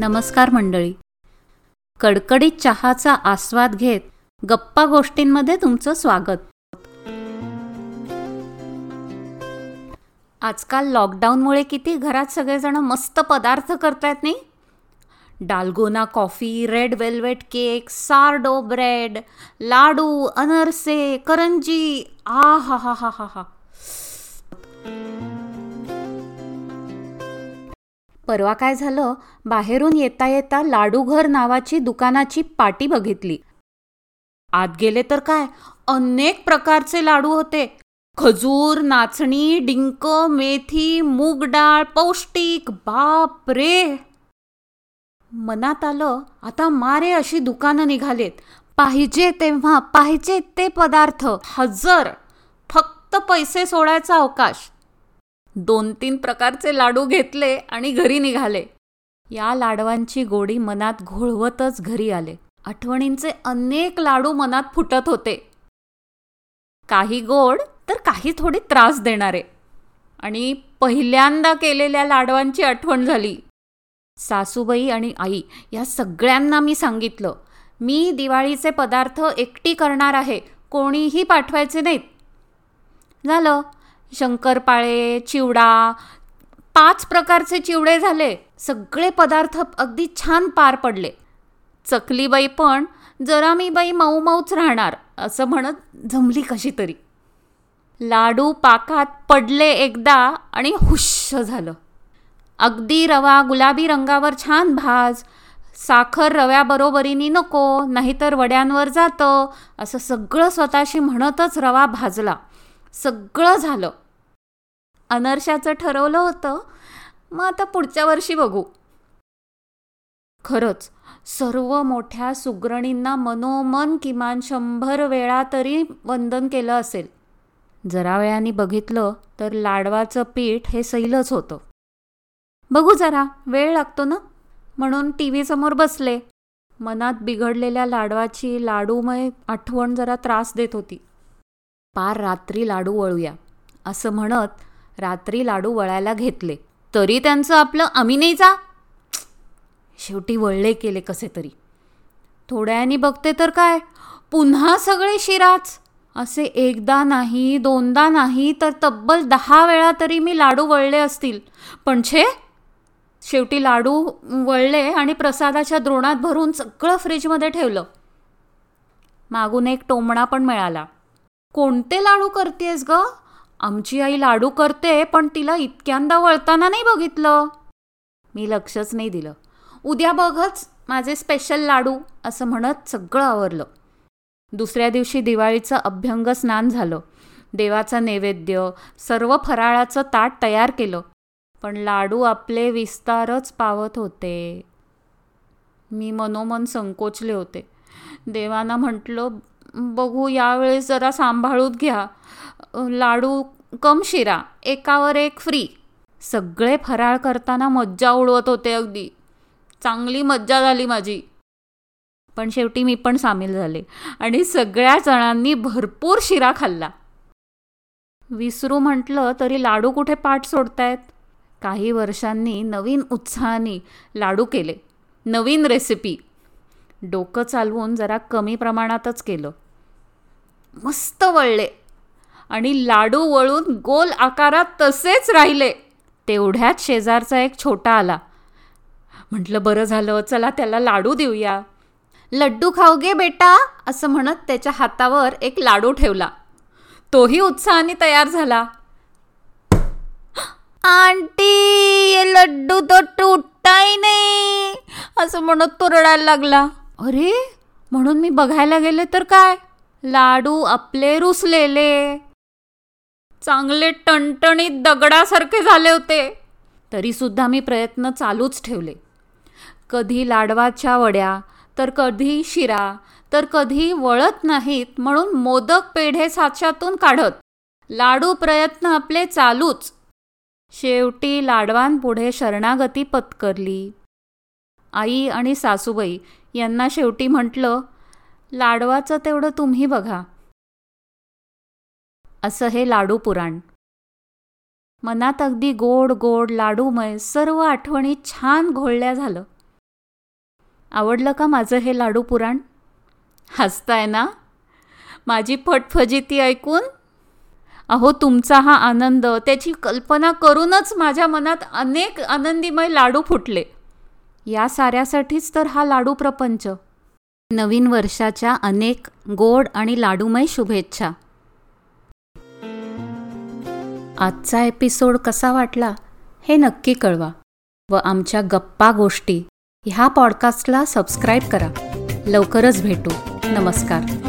नमस्कार मंडळी. कडकडीत चहाचा आस्वाद घेत गप्पा गोष्टींमध्ये तुमचं स्वागत. आजकाल लॉकडाऊनमुळे किती घरात सगळेजण मस्त पदार्थ करतायत नाही? Dalgona coffee red velvet cake sourdough bread लाडू अनरसे करंजी आ हा हा हा हा हा. परवा काय झालं? बाहेरून येता येता लाडूघर नावाची दुकानाची पाटी बघितली. आत गेले तर काय? अनेक प्रकारचे लाडू होते. खजूर नाचणी डिंक मेथी मूग डाळ पौष्टिक. बाप रे मनात आलं आता मारे अशी दुकानं निघालेत. पाहिजे तेव्हा पाहिजे ते पदार्थ. हजर! फक्त पैसे सोडायचा अवकाश. दोन तीन प्रकारचे लाडू घेतले आणि घरी निघाले. या लाडवांची गोडी मनात घोळवतच घरी आले. आठवणींचे अनेक लाडू मनात फुटत होते. काही गोड तर काही थोडी त्रास देणारे. आणि पहिल्यांदा केलेल्या लाडवांची आठवण झाली. सासूबाई आणि आई या सगळ्यांना मी सांगितलं मी दिवाळीचे पदार्थ एकटी करणार आहे कोणीही पाठवायचे नाहीत. झालं. शंकरपाळे चिवडा पाच प्रकारचे चिवडे झाले. सगळे पदार्थ अगदी छान पार पडले. चकलीबाई पण जरा मी बाई मऊ मऊच राहणार असं म्हणत जमली कशी तरी लाडू पाकात पडले एकदा आणि हुश्श झालं. अगदी रवा गुलाबी रंगावर छान भाज साखर रव्याबरोबरीनी नको नाहीतर वड्यांवर जातं असं सगळं स्वतःशी म्हणतच रवा भाजला. सगळं झालं. अनर्शाचं ठरवलं होतं. मग आता पुढच्या वर्षी बघू. खरंच सर्व मोठ्या सुग्रणींना मनोमन किमान शंभर वेळा तरी वंदन केलं असेल. जरा वेळाने बघितलं तर लाडवाचं पीठ हे सैलच होतं. बघू जरा वेळ लागतो ना? म्हणून टी व्हीसमोर बसले. मनात बिघडलेल्या लाडवाची लाडूमय आठवण जरा त्रास देत होती. पार रात्री लाडू वळूया असं म्हणत रात्री लाडू वळायला घेतले. तरी त्यांचं आपलं आम्ही नाही जा. शेवटी वळले केले कसे तरी. थोड्यानी बघते तर काय? पुन्हा सगळे शिराच. असे एकदा नाही दोनदा नाही तर तब्बल दहा वेळा तरी मी लाडू वळले असतील. पण छे शेवटी लाडू वळले आणि प्रसादाच्या द्रोणात भरून सगळं फ्रीजमध्ये ठेवलं. मागून एक टोमणा पण मिळाला. कोणते लाडू करतेस ग? आमची आई लाडू करते पण तिला इतक्यांदा वळताना नाही बघितलं. मी लक्षच नाही दिलं. उद्या बघच माझे स्पेशल लाडू असं म्हणत सगळं आवरलं. दुसऱ्या दिवशी दिवाळीचं अभ्यंग स्नान झालं. देवाचं नैवेद्य सर्व फराळाचं ताट तयार केलं. पण लाडू आपले विस्तारच पावत होते. मी मनोमन संकोचले होते. देवाना म्हटलं बघू यावेळेस जरा सांभाळूत घ्या. लाडू कम शिरा एकावर एक फ्री सगळे फराळ करताना मज्जा उडवत होते अगदी. चांगली मज्जा झाली माझी. पण शेवटी मी पण सामील झाले आणि सगळ्या जणांनी भरपूर शिरा खाल्ला. विसरू म्हटलं तरी लाडू कुठे पाठ सोडतायत? काही वर्षांनी नवीन उत्साहाने लाडू केले. नवीन रेसिपी डोकं चालवून जरा कमी प्रमाणातच केलं. मस्त वळले. आणि लाडू वळून गोल आकारात तसेच राहिले. तेवढ्यात शेजारचा एक छोटा आला. म्हटलं बरं झालं चला त्याला लाडू देऊया. लड्डू खाऊ गे बेटा असं म्हणत त्याच्या हातावर एक लाडू ठेवला. तोही उत्साहाने तयार झाला. आंटी ये लड्डू तो तुटताही नाही असं म्हणत तो रडायला लागला. अरे म्हणून मी बघायला गेले तर काय? लाडू आपले रुसलेले. चांगले टणटणीत दगडासारखे झाले होते. तरी सुद्धा मी प्रयत्न चालूच ठेवले. कधी लाडवाच्या वड्या तर कधी शिरा तर कधी वळत नाहीत म्हणून मोदक पेढे साच्यातून काढत. लाडू प्रयत्न आपले चालूच. शेवटी लाडवांपुढे शरणागती पत्करली. आई आणि सासूबाई यांना शेवटी म्हटलं लाडवाचं तेवढं तुम्ही बघा. असं हे लाडू पुराण. मनात अगदी गोड गोड लाडूमय सर्व आठवणी छान घोळल्या झालं. आवडलं का माझं हे लाडू पुराण? हसताय ना? माझी फटफजिती ऐकून? अहो तुमचा हा आनंद त्याची कल्पना करूनच माझ्या मनात अनेक आनंदीमय लाडू फुटले. या साऱ्यासाठीच तर हा लाडू प्रपंच. नवीन वर्षाच्या अनेक गोड आणि लाडूमय शुभेच्छा. आजचा एपिसोड कसा वाटला हे नक्की कळवा व आमच्या गप्पा गोष्टी ह्या पॉडकास्टला सबस्क्राईब करा. लवकरच भेटू. नमस्कार.